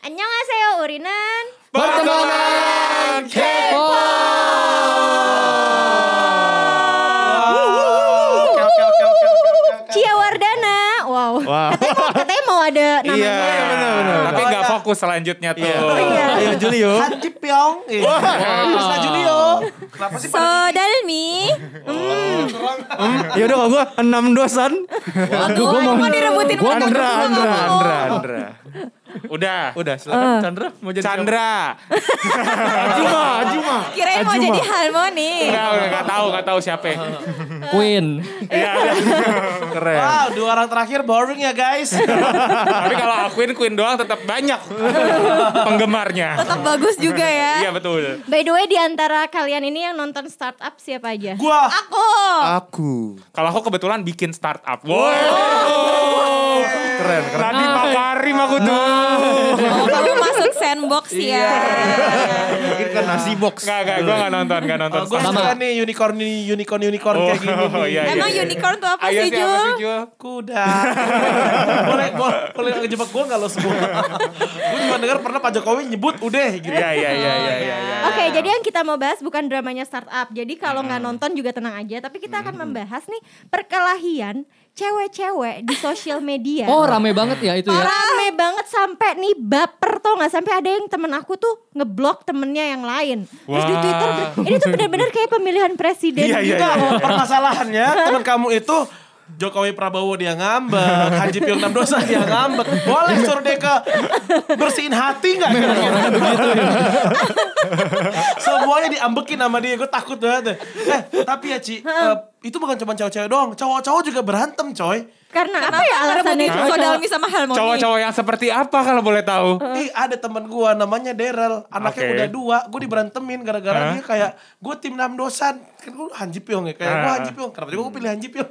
Annyeonghaseyo Urinan. Pertemanan Oke oke oke oke oke. Cia Wardana. Wow. Wah. Katanya mau, katanya mau ada namanya. Iya, benar-benar. Tapi nggak fokus selanjutnya tuh. Iya. Ayo Julio. Han Ji Pyong. Eh, Krisna Julio. Kenapa sih pada Sodalmi. Ya udah kalau gua enam dosan. Aduh, gua mau direbutin Gua mulu. Andra. Andra, Andra. Udah. Udah, silakan Chandra mau jadi Chandra. Ajuma, Ajuma. Kirain mau Ajuma. jadi Harmoni. Enggak, udah nggak tahu, nggak tahu siapa. Queen. Iya. Keren. Wow, dua orang terakhir boring ya guys. Tapi kalau Queen Queen doang tetap banyak penggemarnya. Tetap bagus juga ya. Iya betul. By the way di antara kalian ini yang nonton startup siapa aja? Gua Aku. Aku. Kalau aku kebetulan bikin startup. Wow. Keren, keren. Nadine Makarim aku tuh. Oh, kamu masuk sandbox ya. Mungkin kan nasi box. Enggak, enggak, gue enggak nonton, enggak nonton. Oh, gue suka nih unicorn unicorn unicorn kayak gini Oh, iya, iya. Emang unicorn tuh apa Ayo sih, Jul? Kuda. boleh boleh boleh ngejebak gue nggak lo semua. gue cuma dengar pernah Pak Jokowi nyebut udah gitu. Iya, iya, iya, iya, iya. iya. Oke, jadi yang kita mau bahas bukan dramanya startup. Jadi kalau nggak nonton juga tenang aja. Tapi kita akan membahas nih perkelahian cewek-cewek di sosial media. Oh rame banget ya itu ya. Rame banget sampai nih baper tau nggak sampai ada yang temen aku tuh ngeblok temennya yang lain. Terus di Wah. Twitter ini tuh benar-benar kayak pemilihan presiden Iya, iya, gitu. Enggak, permasalahannya teman kamu itu Jokowi Prabowo dia ngambek, Haji Pyong Nam Dosa dia ngambek. Boleh suruh dia ke bersihin hati nggak? Semuanya diambekin sama dia, gue takut banget. Eh, tapi ya Ci, eh, itu bukan cuma cewek-cewek doang, cowok-cowok juga berantem coy. Karena apa ya alasannya Hah? Sodalmi sama Harmoni? Cowok-cowok yang seperti apa kalau boleh tahu? Ih ada temen gua namanya Daryl Anaknya Oke. udah dua Gue diberantemin gara-gara Hah? dia kayak Gue tim Nam Dosan Kan gue Hanji Pyong ya Kayak gue Ah. Hanji Pyong Kenapa juga gue pilih Hanji Pyong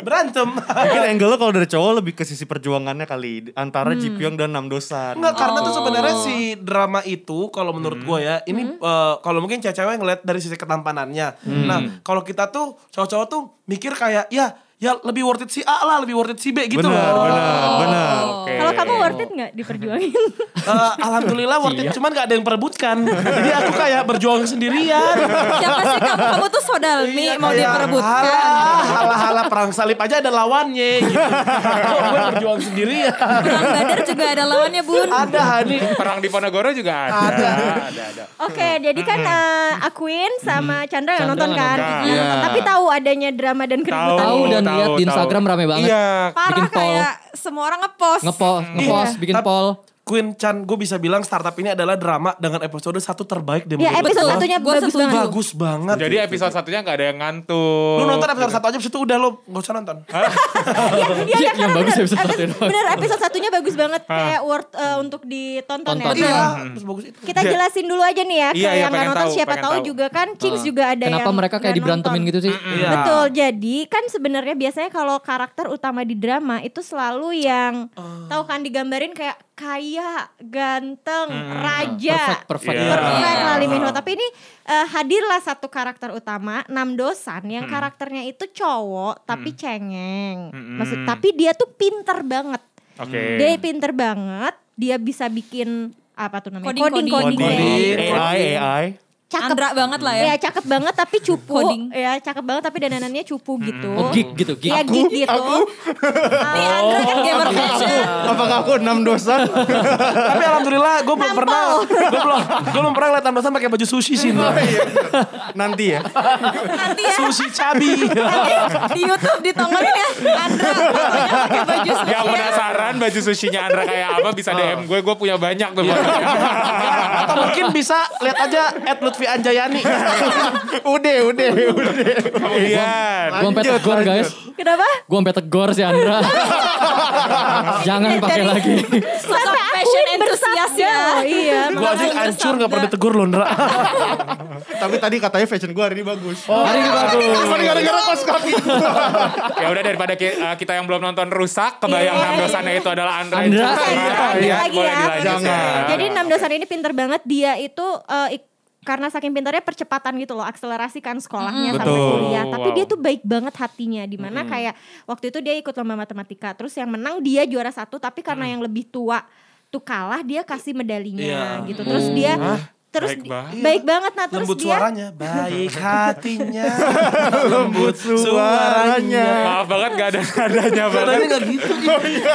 Berantem Mungkin angle lo kalau dari cowok lebih ke sisi perjuangannya kali antara Ji Pyong dan Nam Dosan. Enggak karena tuh sebenarnya si drama itu Kalau menurut gue ya Ini eh, kalau mungkin cewek-cewek ngeliat dari sisi ketampanannya Nah kalau kita tuh Cowok-cowok tuh mikir kayak Ya ya lebih worth it si A lah Lebih worth it si B gitu Benar, loh benar, benar. Oke. Kalau kamu worth it nggak diperjuangin? Eh, Alhamdulillah worth it Cuman gak ada yang perebutkan Jadi aku kayak berjuang sendirian Siapa sih kamu? Kamu tuh Sodalmi Iya, mau kayak, diperebutkan. Halah, halah, halah perang salib aja ada lawannya gitu. Kok gue berjuang sendirian. Perang Badar juga ada lawannya bun. Ada Hani. Perang di Ponorogo juga ada. Ada. ada, ada. Oke, jadi kan eh, Aquin sama Chandra nggak nonton kan? nonton. Iya. Tapi tahu adanya drama dan keributan. Tahu dan tahu, lihat di tahu. Instagram rame banget. Iya. Bikin poll. semua orang ngepost. Ngepost, ngepost, Iya. bikin Tapi- poll. Queen Chan, gue bisa bilang startup ini adalah drama dengan episode satu terbaik deh. Ya episode satunya Gua bagus banget. Bagus banget. Jadi episode satunya nggak ada yang ngantuk. Lu nonton episode satu aja, abis itu udah lo gak usah nonton. Iya, iya, Yang karena bagus bener, episode doang. bener episode satunya bagus banget kayak worth eh, untuk ditonton Tonton. ya. Iya, terus bagus itu. Kita jelasin dulu aja nih ya ke Iya, iya, yang nggak pengen nonton tahu, siapa tahu juga kan Cings juga ada Kenapa yang mereka kayak nggak diberantemin gitu sih? Iya. Betul. Jadi kan sebenarnya biasanya kalau karakter utama di drama itu selalu yang Oh. tahu kan digambarin kayak kaya, ganteng, raja. Perfect, perfect. Iya. Perfect Min Ho. Tapi ini eh, hadirlah satu karakter utama, Nam Dosan yang karakternya itu cowok tapi cengeng. Maksud tapi dia tuh pinter banget. Oke. Dia pinter banget. Dia bisa bikin apa tuh namanya? Coding, Coding, coding. coding. Coding. AI, AI. Cakep Andra banget lah ya. Ya cakep banget tapi cupu. Coding. Ya cakep banget tapi dandanannya cupu gitu. Oh, geek gitu, geek. Iya geek gitu. Nih Andra kan gamer fashion. Apakah aku enam dosan? Tapi alhamdulillah gue belum pernah, gue belum, gue belum pernah ngeliat Namdosan pakai baju sushi sih. Nanti ya. Nanti ya Sushi cabi. di Youtube ditongonin ya. Andra pakai baju sushi. Yang penasaran baju sushinya Andra kayak apa bisa DM gue, gue punya banyak tuh. Atau mungkin bisa lihat aja at Lutfi Anjayani. udah, udah, udah. Kemudian. Gue sampai tegur guys. Kenapa? Gue sampai tegur si Andra. Jangan pakai lagi. Sosok fashion enthusiast ya. Iya. Gue aja hancur gak pernah ditegur loh Ndra. Tapi tadi katanya fashion gue hari ini bagus. Hari ini bagus. Apa gara-gara kos kaki? ya udah daripada uh, kita yang belum nonton rusak, kebayang Iya. enam dosannya itu adalah Andra. Andra. Iya, lanjut Ya, lagi boleh ya. dilanjut Jangan. Jadi Nam Dosan ini pinter banget. Dia itu eh, ik- karena saking pintarnya percepatan gitu loh, akselerasikan sekolahnya sampai Betul. kuliah. Tapi Wow. dia tuh baik banget hatinya, di mana kayak waktu itu dia ikut lomba matematika, terus yang menang dia juara satu, tapi karena yang lebih tua waktu kalah dia kasih medalinya Iya. gitu. Terus dia terus baik di- banget. baik banget nah terus lembut dia suaranya, baik hatinya, lembut suaranya. Maaf banget gak ada nadanya banget. Suaranya gak gitu.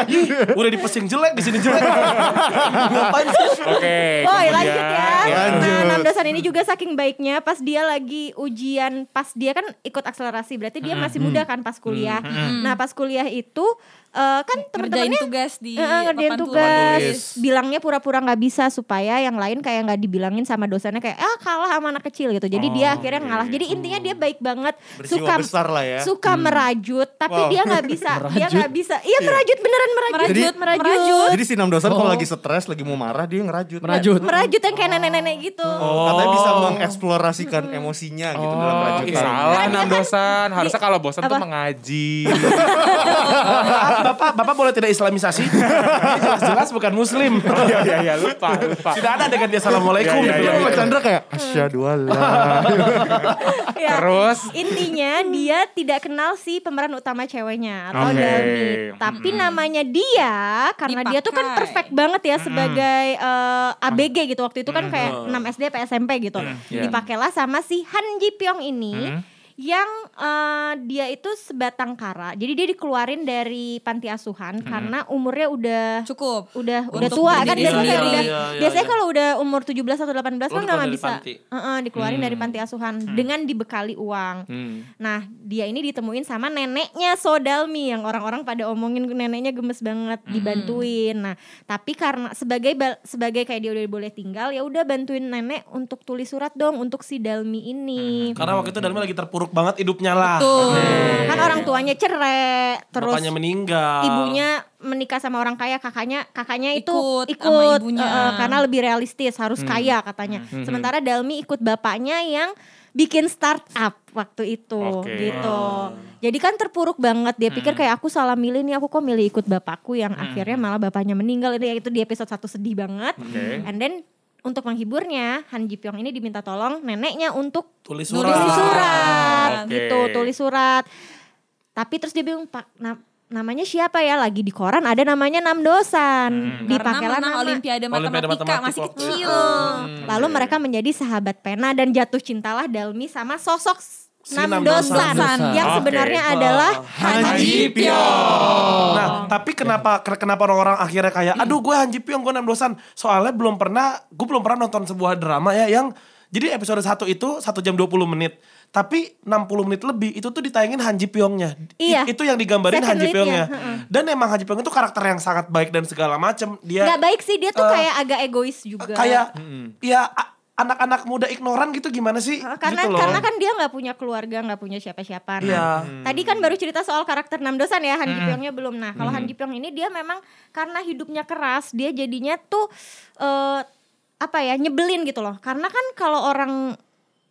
Ih, Udah dipesing jelek di sini jelek. Ngapain sih? Oke. Boy kemudian- lanjut ya. Lanjut. Nah, enam dosan ini juga saking baiknya pas dia lagi ujian, pas dia kan ikut akselerasi, berarti dia masih muda kan pas kuliah. Nah, pas kuliah itu eh, kan teman-temannya tugas di eh, ngerjain papan tugas, tulis. bilangnya pura-pura nggak bisa supaya yang lain kayak nggak dibilangin sama dosennya kayak ah kalah sama anak kecil gitu. Jadi dia akhirnya ngalah. Jadi intinya dia baik banget, Berjiwa suka besar lah ya. suka merajut, tapi Wow. dia nggak bisa, dia nggak bisa. Iya merajut beneran merajut, Merajut, merajut, merajut. Jadi si Nam Dosan kalau Oh. lagi stres, lagi mau marah dia ngerajut. Merajut. merajut yang kayak nenek-nenek gitu. Katanya bisa mengeksplorasikan emosinya gitu dalam Oh, ih, rajutan. salah enam dosan. Harusnya kalau bosan tuh mengaji. Bapak, Bapak boleh tidak islamisasi? Jelas-jelas bukan muslim. Iya iya iya lupa lupa. Tidak ada dengan dia assalamualaikum. Iya, iya, iya. Chandra kayak asyhadu. Ya, Terus? intinya dia tidak kenal si pemeran utama ceweknya atau Oke. Dalmi. Tapi namanya dia karena dia tuh kan Dipakai. perfect banget ya sebagai eh, ABG gitu waktu itu kan kayak 6 SD apa SMP gitu. Iya. Dipakailah sama si Han Ji Pyong ini yang eh, dia itu sebatang kara. Jadi dia dikeluarin dari panti asuhan karena umurnya udah Cukup. udah udah Untuk tua kan biasanya sendiri. udah Iya, iya, biasanya iya. kalau udah umur 17 atau 18 kan Lo nggak bisa panti. Heeh, dikeluarin dari panti asuhan dengan dibekali uang. Nah, dia ini ditemuin sama neneknya Sodalmi yang orang-orang pada omongin neneknya gemes banget dibantuin. Nah, tapi karena sebagai sebagai kayak dia udah boleh tinggal ya udah bantuin nenek untuk tulis surat dong untuk si Dalmi ini. Karena waktu itu Dalmi lagi terpuruk banget hidupnya lah. Tuh. Kan orang tuanya cerai, terus Bapaknya meninggal. ibunya menikah sama orang kaya kakaknya kakaknya itu Ikut ikut, sama ibunya. eh, karena lebih realistis harus kaya katanya. Sementara Dalmi ikut bapaknya yang bikin startup waktu itu Oke. gitu. Jadi kan terpuruk banget. Dia pikir kayak aku salah milih nih aku kok milih ikut bapakku yang akhirnya malah bapaknya meninggal. Itu itu di episode satu sedih banget. Oke. and then untuk menghiburnya Han Ji Pyong ini diminta tolong neneknya untuk Tulis surat. tulis surat Oke. gitu tulis surat. Tapi terus dia bingung pak na- namanya siapa ya? Lagi di koran ada namanya Nam Dosan. Karena dipakailah nama. Olimpiade Olimpiade Matematika Matematik masih kecil. lalu mereka menjadi sahabat pena dan jatuh cintalah Dalmi sama sosok Si Nam Nam Dosan, Dosan. yang sebenarnya adalah Han Ji Pyong. Nah, tapi kenapa kenapa orang-orang akhirnya kayak aduh gue Han Ji Pyong, gue Nam Dosan. Soalnya belum pernah, gue belum pernah nonton sebuah drama ya yang jadi episode 1 itu 1 jam 20 menit. Tapi 60 menit lebih itu tuh ditayangin Han Ji Pyongnya. Iya. Itu yang digambarin Second Han Ji lead-nya, Pyongnya. heeh. Dan emang Han Ji Pyong itu karakter yang sangat baik dan segala macem. Dia nggak baik sih dia tuh Eh, kayak agak egois juga kayak ya a- anak-anak muda ignoran gitu gimana sih? Eh, karena gitu loh. karena kan dia nggak punya keluarga nggak punya siapa-siapa nah, Iya. tadi kan baru cerita soal karakter Nam Dosan ya Han Ji Pyongnya belum nah kalau Han Ji Pyong ini dia memang karena hidupnya keras dia jadinya tuh eh, apa ya nyebelin gitu loh karena kan kalau orang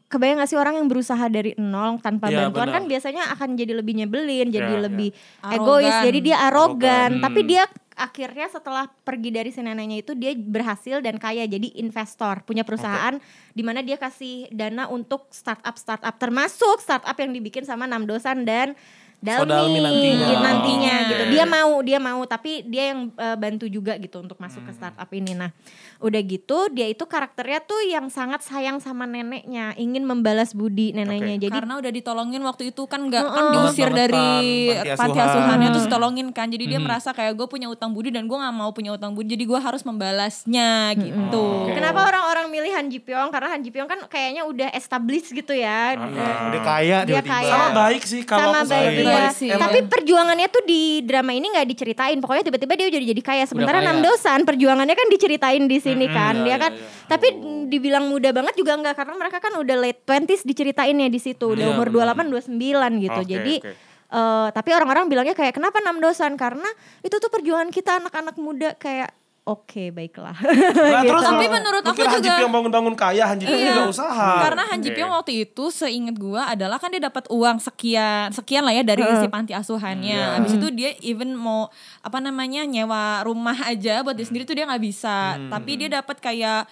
kebayang gak sih orang yang berusaha dari nol tanpa Iya, bantuan benar. kan biasanya akan jadi lebih nyebelin jadi Iya, lebih iya. egois Arogan. jadi dia arogan Arogan. tapi dia akhirnya setelah pergi dari si neneknya itu dia berhasil dan kaya jadi investor punya perusahaan di mana dia kasih dana untuk startup startup termasuk startup yang dibikin sama Nam Dosan dan Dalmi, nantinya. gitu, nantinya gitu. Dia mau dia mau tapi dia yang eh, bantu juga gitu untuk masuk ke startup ini. Nah udah gitu dia itu karakternya tuh yang sangat sayang sama neneknya ingin membalas budi neneknya jadi Karena udah ditolongin waktu itu kan nggak kan Heeh. diusir Bangetan, dari panti panti asuhan. asuhannya terus ditolongin kan. Jadi dia merasa kayak gue punya utang budi dan gue nggak mau punya utang budi. Jadi gue harus membalasnya gitu. Kenapa orang-orang milih Han Ji Pyong? Karena Han Ji Pyong kan kayaknya udah established gitu ya. Ah, Udah kaya Dia tiba-tiba. kaya. Sama baik sih kalau sama aku baik sih. dia. Baik sih. Tapi perjuangannya tuh di drama ini nggak diceritain. Pokoknya tiba-tiba dia jadi jadi kaya. Sementara kaya. Nam Dosan perjuangannya kan diceritain di sini kan. dia iya, kan. Tapi dibilang muda banget juga nggak karena mereka kan udah late 20s diceritainnya di situ. Udah Iya, umur benar. 28 29 gitu. Oke, jadi oke. eh, tapi orang-orang bilangnya kayak kenapa Nam Dosan? Karena itu tuh perjuangan kita anak-anak muda kayak oke baiklah. Nah, terus Tapi menurut aku kira Han Ji juga- Pyong bangun-bangun kaya, Han Ji Pyong Iya. juga usaha. Karena Han Ji Oke. Pyong waktu itu seinget gua adalah kan dia dapat uang sekian sekian lah ya dari si panti asuhannya. Habis itu dia even mau apa namanya nyewa rumah aja buat dia sendiri tuh dia nggak bisa. Tapi dia dapat kayak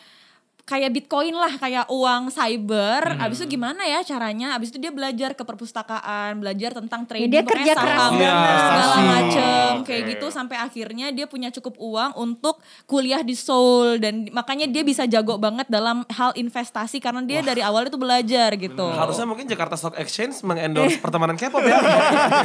kayak bitcoin lah kayak uang cyber. Hmm. abis itu gimana ya caranya? Abis itu dia belajar ke perpustakaan belajar tentang trading dia kerja keras. saham, banget. segala macem kayak Oke. gitu. Sampai akhirnya dia punya cukup uang untuk kuliah di Seoul. Dan makanya dia bisa jago banget dalam hal investasi karena dia dari awal itu belajar gitu. Harusnya mungkin Jakarta Stock Exchange mengendorse pertemanan K-pop ya.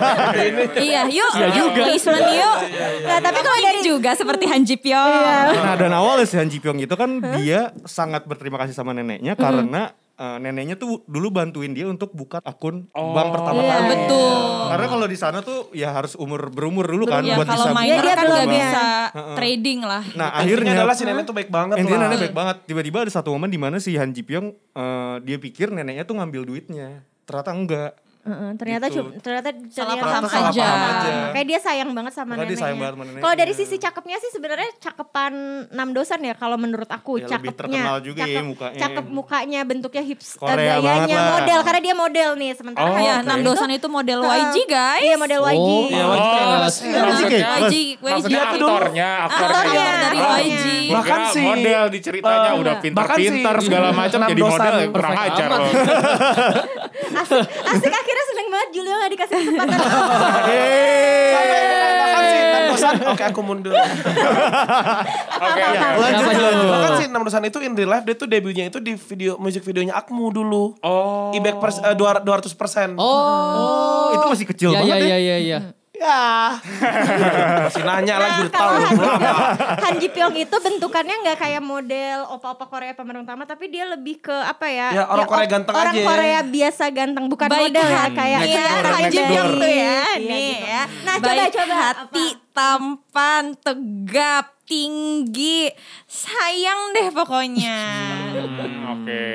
iya yuk. Yuk. placement yuk Nah, tapi kalau dari juga seperti Han Ji Pyong. Nah dan awalnya si Han Ji Pyong itu kan dia sangat berterima kasih sama neneknya karena eh, neneknya tuh dulu bantuin dia untuk buka akun bank pertama Iya, kali. betul Karena kalau di sana tuh ya harus umur berumur dulu kan ya buat kalau bisa. miner dia kan nggak ya. bisa trading lah Nah Intinya akhirnya adalah si nenek tuh baik banget Intinya lah. nenek baik banget. Tiba-tiba ada satu momen di mana si Han Ji Pyong eh, dia pikir neneknya tuh ngambil duitnya. Ternyata enggak. Heeh, ternyata Gitu. cu- ternyata Salah paham paham aja. Kayak dia sayang banget sama dia neneknya. Kalau dari sisi cakepnya sih sebenarnya cakepan enam dosan ya kalau menurut aku Ya, lebih cakepnya. terkenal juga ya mukanya. Cakep mukanya, bentuknya hips, Korea eh, gayanya banget lah. model karena dia model nih sementara Oh, ya enam Pyong dosan itu- model Heeh. YG guys Iya model YG. Oh, Iya, Oh, wajib Iya. maksudnya, YG. YG maksudnya YG aktornya, aktornya. aktornya dari Aktornya. YG Gua Bahkan kira si- model di ceritanya eh, udah bahkan pintar-pintar si- segala macam jadi model kurang ajar. Asik, asik akhirnya seneng banget Julio gak dikasih kesempatan. Bahkan si enam oke aku mundur. Oke, oke. Lanjut. Bahkan si enam dosan itu in real life dia tuh debutnya itu di video musik videonya Akmu dulu. Oh. Ibek eh, dua- 200 persen. Oh. Oh, itu masih kecil Ya banget ya ya. ya ya ya. Ya. Masih nanya lagi Nah, kalau tahu. Han, Ji Pyong itu bentukannya nggak kayak model opa-opa Korea pemeran utama tapi dia lebih ke apa ya? Ya, orang Korea op- ganteng orang aja. Korea biasa ganteng bukan Baik model ya hati. kayak Iya, kelihatan Han Ji Pyong tuh ya, Iya, nih gitu. ya. Nah, coba Baik coba hati, tampan, tegap, tinggi, sayang deh pokoknya. Hmm, Oke.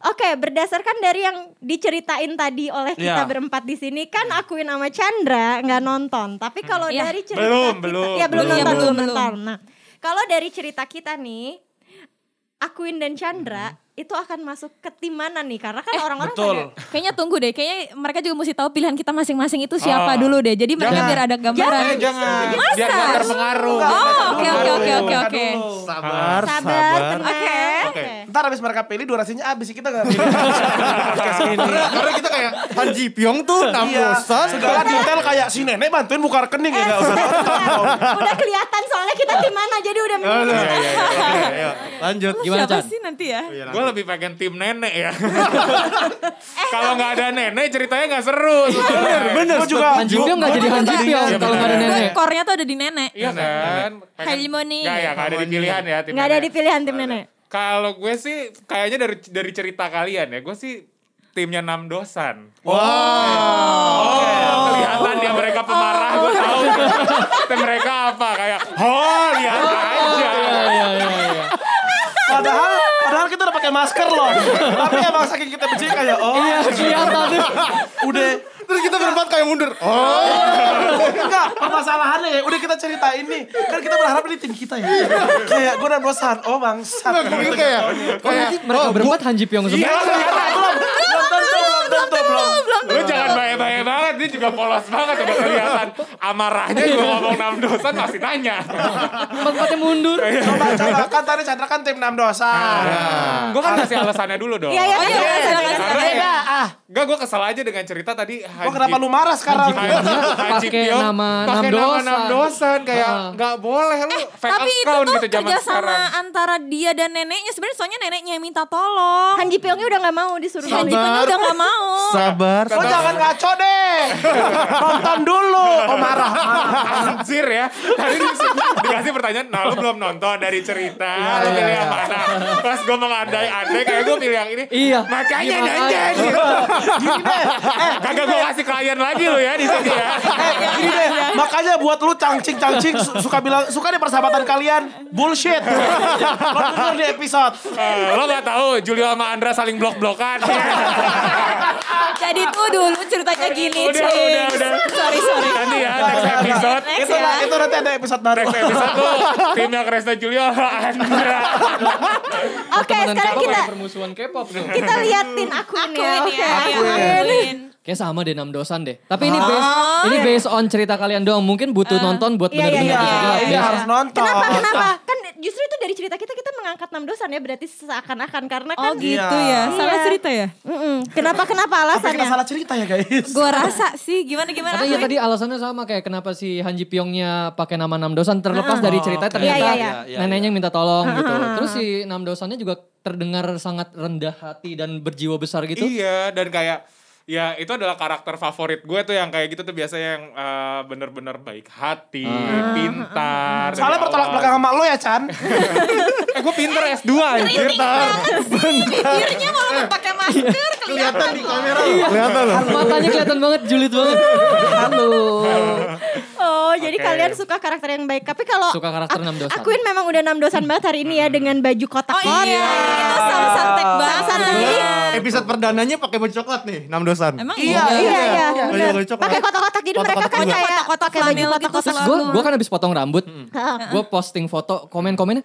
Oke, berdasarkan dari yang diceritain tadi oleh kita Iya. berempat di sini kan akuin sama Chandra nggak nonton. Tapi kalau Iya. dari cerita Belum, kita, belum, ya belum belum. nonton, Belum, belum belum. nonton. Nah, kalau dari cerita kita nih, Akuin dan Chandra itu akan masuk ke tim mana nih? Karena kan orang-orang Betul. pada Kayaknya tunggu deh, kayaknya mereka juga mesti tahu pilihan kita masing-masing itu siapa Ah. dulu deh. Jadi mereka Jangan. biar ada gambaran. Eh jangan, biar gak terpengaruh. Oh, oke oke oke oke Mereka oke. Sabar, sabar, sabar. Oke. Oke. Ntar abis mereka pilih durasinya abis kita gak pilih. Ini. Karena kita kayak Han Ji Pyong tuh enam Iya, segala detail kayak si nenek bantuin buka rekening ya gak usah nonton. udah kelihatan soalnya kita tim mana jadi udah Oh, iya, iya, iya. Oke, ayo, lanjut. Gimana Siapa Chan? sih nanti ya? Gue lebih pengen tim nenek ya. Kalau nggak ada nenek ceritanya nggak seru. Bener, bener. Gue juga. Han Ji Pyong nggak jadi Han Ji Pyong Iya, kalau nggak ada nenek. Core-nya tuh ada di nenek. Iya kan? Harmoni. Nggak ya, nggak ada di pilihan ya tim nggak ada di pilihan tim nenek. Kalau gue sih kayaknya dari dari cerita kalian ya, gue sih timnya enam dosan. Wow. Oh, kelihatan ya mereka pemarah, gue tahu. Tim mereka apa kayak, oh lihat aja. Iya iya iya iya. Padahal, padahal kita udah pakai masker loh. Tapi emang saking kita benci kayak oh. Iya kelihatan. Udah. Terus kita berempat kayak mundur. Oh. Enggak, permasalahannya ya udah kita cerita ini. Kan kita berharap ini tim kita ya. Kayak gue dan bosan. Oh bangsat. Enggak, gue pikir kayak kayak Mereka berempat Han Ji Pyong semua. Iya, kelihatan. Belum tentu, belum tentu, belum. Lu jangan bahaya-bahaya banget, dia juga polos banget udah kelihatan. Amarahnya gue ngomong enam dosan masih nanya. Empat-empatnya mundur. Coba Chandra kan tadi Chandra kan tim 6 dosa. Gue kan kasih alasannya dulu dong. Iya, iya, Oh iya, iya, silakan, iya, silakan. iya. Beda Enggak, gue kesel aja dengan cerita tadi. Kok kenapa lu marah sekarang? Pakai nama enam pakai nama dosan. enam dosan kayak Heeh. nggak boleh lu fake Tapi itu account tuh gitu zaman kerjasama sekarang. antara dia dan neneknya. Sebenarnya soalnya neneknya yang minta tolong. Han Ji Pyongnya udah nggak mau disuruh. Han Ji Pyongnya udah gak mau. Sabar. Lo jangan ngaco deh. Nonton dulu. Oh marah. marah. Anjir ya. Tadi di- dikasih pertanyaan, nah lu belum nonton dari cerita, lu pilih yang mana? Pas gue mengandai-andai kayak gue pilih yang ini. Iya. Makanya Iya, nanya makanya. gitu. Kagak gue kasih klien lagi lu ya di sini ya. Eh, gini deh, makanya buat lu cangcing-cangcing su- suka bilang suka di persahabatan kalian bullshit. Lo denger di episode. Eh, lo gak tahu Julio sama Andra saling blok-blokan. Jadi tuh dulu ceritanya gini, Udah, udah, udah. Sorry, sorry. Nanti ya next episode. Next Itu, ya. itu nanti ada episode baru. Next episode tuh timnya Kresna Julio sama Andra. Oke, Pertemanan sekarang kita permusuhan K-pop tuh. kita liatin akuin ya. Akuin Oke, ya, akuin. akuin. Kayak sama deh 6 dosan deh. Tapi ini based ini based on cerita kalian doang. Mungkin butuh nonton buat iya, benar-benar iya, juga. Iya, Based- harus nonton. Kenapa? Kenapa? Justru itu dari cerita kita kita mengangkat Namdosan ya berarti seakan-akan karena Oh kan gitu Iya. ya. Salah Iya. cerita ya? Mm-mm. Kenapa kenapa Apa kita alasannya? salah cerita ya guys? Gue rasa sih gimana gimana. Karena ya tadi alasannya sama kayak kenapa si Han Ji Pyongnya pakai nama Namdosan terlepas dari cerita oke. ternyata Iya, iya, iya. neneknya yang minta tolong gitu. Terus si Namdosannya juga terdengar sangat rendah hati dan berjiwa besar gitu. Iya dan kayak ya itu adalah karakter favorit gue tuh yang kayak gitu tuh biasanya yang eh, bener-bener baik hati, pintar. Soalnya bertolak belakang sama lo ya Chan. Eh gue pinter S2 anjir. Bibirnya walaupun pakai masker kelihatan di kamera Kelihatan loh. Matanya kelihatan banget julid banget. Halo. Oh, jadi kalian suka karakter yang baik. Tapi kalau Suka karakter ak- Namdosan. Akuin memang udah Namdosan banget hari ini ya dengan baju Oh kotak-kotak. iya, itu sama santek banget. Episode perdananya pakai baju coklat nih, Namdosan. Emang Iya, iya. Iya, iya, Iya, bener. baju coklat. Pakai kotak-kotak jadi mereka kan kayak Kotak-kotak flanel gitu kotak-kotak. selalu. Gue gue kan habis potong rambut. Heeh. Gue posting foto komen-komennya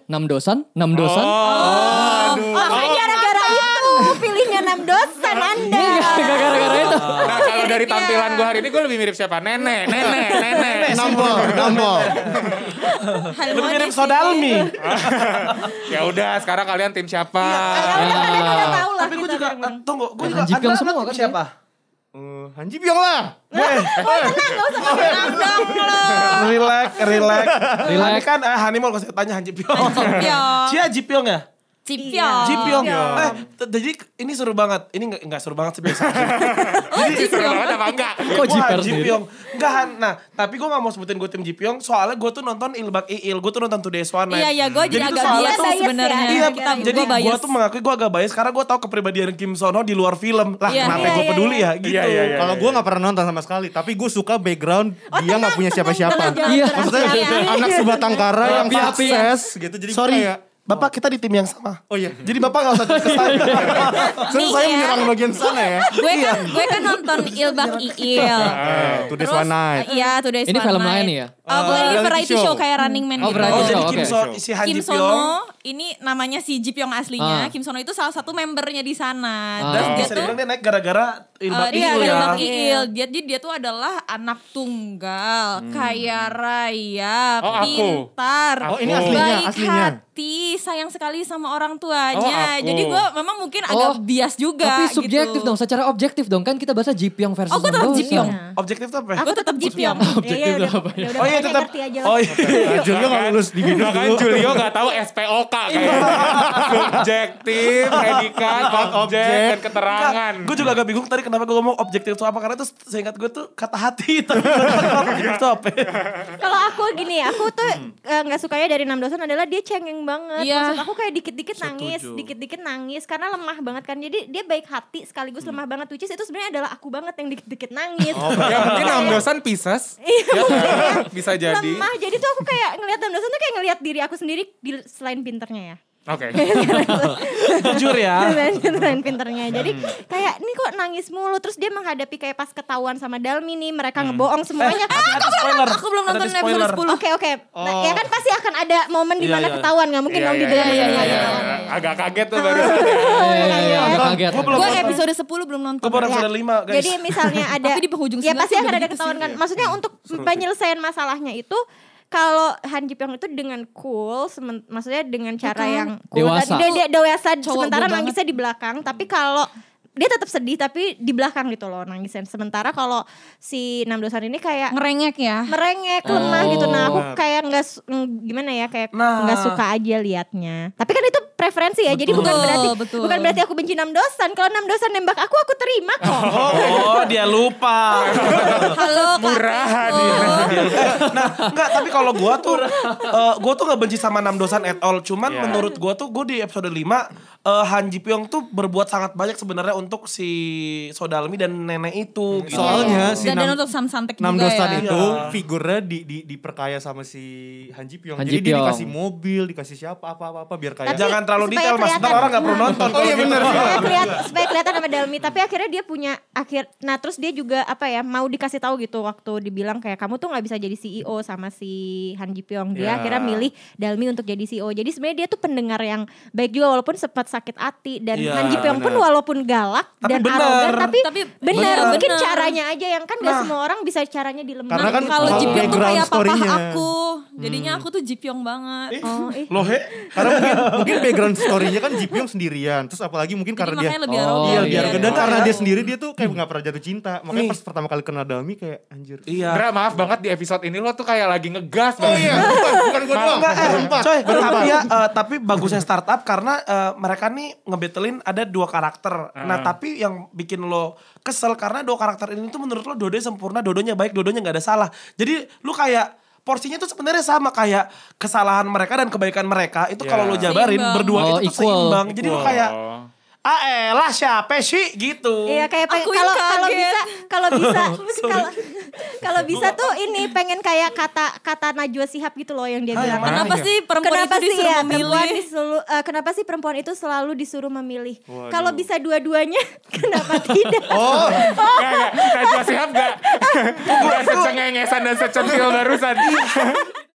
Namdosan, Namdosan. Oh, oh, gara-gara itu pilihnya Namdosan Anda. Gak gara-gara itu. Nah kalau dari tampilan gue hari ini gue lebih mirip siapa? Nenek, nenek, nenek. Nambol, nambol. Lebih mirip Sodalmi. ya udah sekarang kalian tim siapa? Ya udah kalian udah tahu lah Tapi gue juga, eh, tunggu, gue Ya, juga, Anda- semua kan siapa? Eh, Han Ji Pyong lah. Relax, relax. Relax. Ini kan eh, Hanimol kalau saya tanya Han Ji Pyong. Pyong. Cia Ji Pyong ya? Cipyong. Ji Pyong. Pyong. Eh, jadi ini seru banget. Ini enggak enggak seru banget sih biasa. Oh Seru Cipyong. banget apa enggak? Kok jiper Ji sendiri? Pyong. Enggak, Han. Nah, tapi gue gak mau sebutin gue tim Ji Pyong. Soalnya gue tuh nonton Ilbak Iil. Gue tuh nonton Today's One Night. Iya iya gue jadi tuh agak bias tuh- sebenarnya. ya. Iya, Kita- jadi gue tuh mengakui gue agak bias karena gue tahu kepribadian Kim Sono di luar film. Lah, Iya. kenapa Iya, gue iya, peduli iya. ya gitu. Iya, iya, iya. Kalau gue gak pernah nonton sama sekali, tapi gue suka background dia nggak punya siapa-siapa. Iya. Maksudnya Iya. anak sebatang kara yang sukses gitu. Jadi Sorry, kayak Bapak kita di tim yang sama. Oh iya. Jadi Bapak gak usah ke sana. Terus saya ya. menyerang bagian sana ya. Gue kan gue kan nonton Ilbak Iil. Eh, Today's One Night. Iya, Today's Ini One film Night. lain ya? Oh, bukan ini variety show. kayak Running Man Oh, gitu. variety Oh, show, jadi oke. Kim So, si Han Kim. Sono ini namanya si Ji Pyong aslinya. Ah. Kim Sono itu salah satu membernya di sana. Ah. Terus Dan dia tuh dia naik gara-gara Ilbak Eh, dia Iil ya. Ilbak Iil. Dia, dia, dia tuh adalah anak tunggal, kaya raya, Oh, aku. pintar, Oh, ini aslinya, baik aslinya. hati, sayang sekali sama orang tuanya. Oh, aku. Jadi gue memang mungkin agak Oh, bias juga. Tapi subjektif gitu. dong, secara objektif dong. Kan kita bahasa Ji Pyong versus Oh, gue tetap Ji Namdosan. Pyong. Objektif tuh apa ya? Aku tetap Ji Pyong. Objektif Iya, apa ya? Oh iya tetap. Oh iya. Nah, Julio gak lulus di Bahkan dulu. Julio gak tahu SPOK kayak subjektif, predikat, objek, dan keterangan. Gue juga agak bingung tadi kenapa gue ngomong objektif itu apa karena itu seingat gue tuh kata hati tapi objektif itu apa? Kalau aku gini, aku tuh eh, nggak sukanya dari Namdosan adalah dia cengeng banget. Iya. Maksud aku kayak dikit-dikit nangis, dikit-dikit nangis karena lemah banget kan. Jadi dia baik hati sekaligus lemah banget. Which is itu sebenarnya adalah aku banget yang dikit-dikit nangis. Ya mungkin Namdosan Pisces. Iya, Ya, bisa jadi. lemah. Jadi tuh aku kayak ngelihat Namdosan tuh kayak ngelihat diri aku sendiri di, selain pinternya ya. Oke. Jujur ya. selain, selain pinternya. Jadi kayak ini kok nangis mulu. Terus dia menghadapi kayak pas ketahuan sama Dalmi nih, mereka ngebohong semuanya. Hati-hati spoiler. Aku belum nonton Hati-hati spoiler. episode 10. Oke oke, Nah, ya kan pasti akan ada momen di Iya, mana iya. ketahuan nggak mungkin Iya, dong di iya, dalam iya, iya, ketahuan. iya. Agak kaget tuh barusan. ya. Iya, iya, iya, agak kaget. Gue belum nonton. episode 10 belum nonton. Gue baru episode 5 guys. Jadi misalnya ada Tapi di penghujung ya 11 pasti akan ada ketahuan kan. Maksudnya untuk penyelesaian masalahnya itu kalau Han Ji Pyong itu dengan cool, maksudnya dengan cara yang cool, Dewasa. tadi dia, dia dewasa Cowok sementara banget. nangisnya di belakang, tapi kalau dia tetap sedih tapi di belakang gitu loh nangisnya. Sementara kalau si Namdosan ini kayak Ngerengek ya. merengek lemah gitu nah aku Oh. kayak nggak gimana ya kayak Nah. nggak suka aja liatnya tapi kan itu preferensi ya jadi bukan Betul, berarti betul. bukan berarti aku benci Namdosan kalau Namdosan nembak aku aku terima kok Oh dia lupa. Halo Murah kakekku. nah enggak tapi kalau gue tuh eh, gue tuh nggak benci sama Namdosan at all. Cuman Iya. menurut gue tuh gue di episode 5 eh, Han Ji Pyong tuh berbuat sangat banyak sebenarnya untuk si Sodalmi dan nenek itu. gitu. Soalnya si Dan, dan Nam- untuk Sam Santek juga Namdosan ya. itu Iya. figurnya di, di diperkaya sama si Han Ji Pyong. Han Jadi Ji dia Pyong. dikasih mobil, dikasih siapa apa apa apa biar kayak Tapi- Jangan terlalu detail mas, ntar orang gak perlu nonton. Oh iya bener. supaya kelihatan supaya kelihatan sama Dalmi tapi akhirnya dia punya akhir nah terus dia juga apa ya mau dikasih tahu gitu waktu dibilang kayak kamu tuh nggak bisa jadi CEO sama si Han Ji Pyong dia Ya. akhirnya milih Dalmi untuk jadi CEO jadi sebenarnya dia tuh pendengar yang baik juga walaupun sempat sakit hati dan Iya, Han Ji Pyong pun walaupun galak Tapi dan benar. arogan tapi, Tapi benar mungkin caranya aja yang kan gak Nah. semua orang bisa caranya dilemah. Karena kan kalau uh, Ji Pyong tuh kayak papa story-nya. aku. Jadinya aku tuh Ji Pyong banget. oh, ih. Loh he? Karena mungkin mungkin background story-nya kan Ji Pyong sendirian. Terus apalagi mungkin Jadi karena dia lebih Oh, arogan. Iya, iya, biar iya. dan karena Iya. dia sendiri dia tuh kayak nggak pernah jatuh cinta. Makanya Nih. pas pertama kali kenal Dami kayak anjir. Iya. Dra, maaf banget di episode ini lo tuh kayak lagi ngegas Oh banget. iya, bukan, bukan gue doang. Eh, coy, tapi ya, eh, tapi bagusnya startup karena eh, mereka nih ngebetelin ada dua karakter. Nah, tapi yang bikin lo kesel karena dua karakter ini tuh menurut lo dua-duanya sempurna, dua-duanya baik, dua-duanya nggak ada salah. Jadi lu kayak porsinya tuh sebenarnya sama kayak kesalahan mereka dan kebaikan mereka itu Ya. kalau lo jabarin Seimbang. berdua Oh, itu tuh equal. seimbang. Jadi lu Wow. kayak ah elah siapa sih gitu. Iya kayak pengen kalau kalau bisa kalau bisa kalau kalau bisa tuh ini pengen kayak kata kata Najwa Sihab gitu loh yang dia bilang. mana? Kenapa ya? sih perempuan Kenapa itu sih disuruh ya memilih? perempuan disuruh eh, kenapa sih perempuan itu selalu disuruh memilih? Kalau bisa dua-duanya kenapa tidak? Oh, Gak, gak. Najwa Shihab gak. Gak secengengesan dan secentil barusan.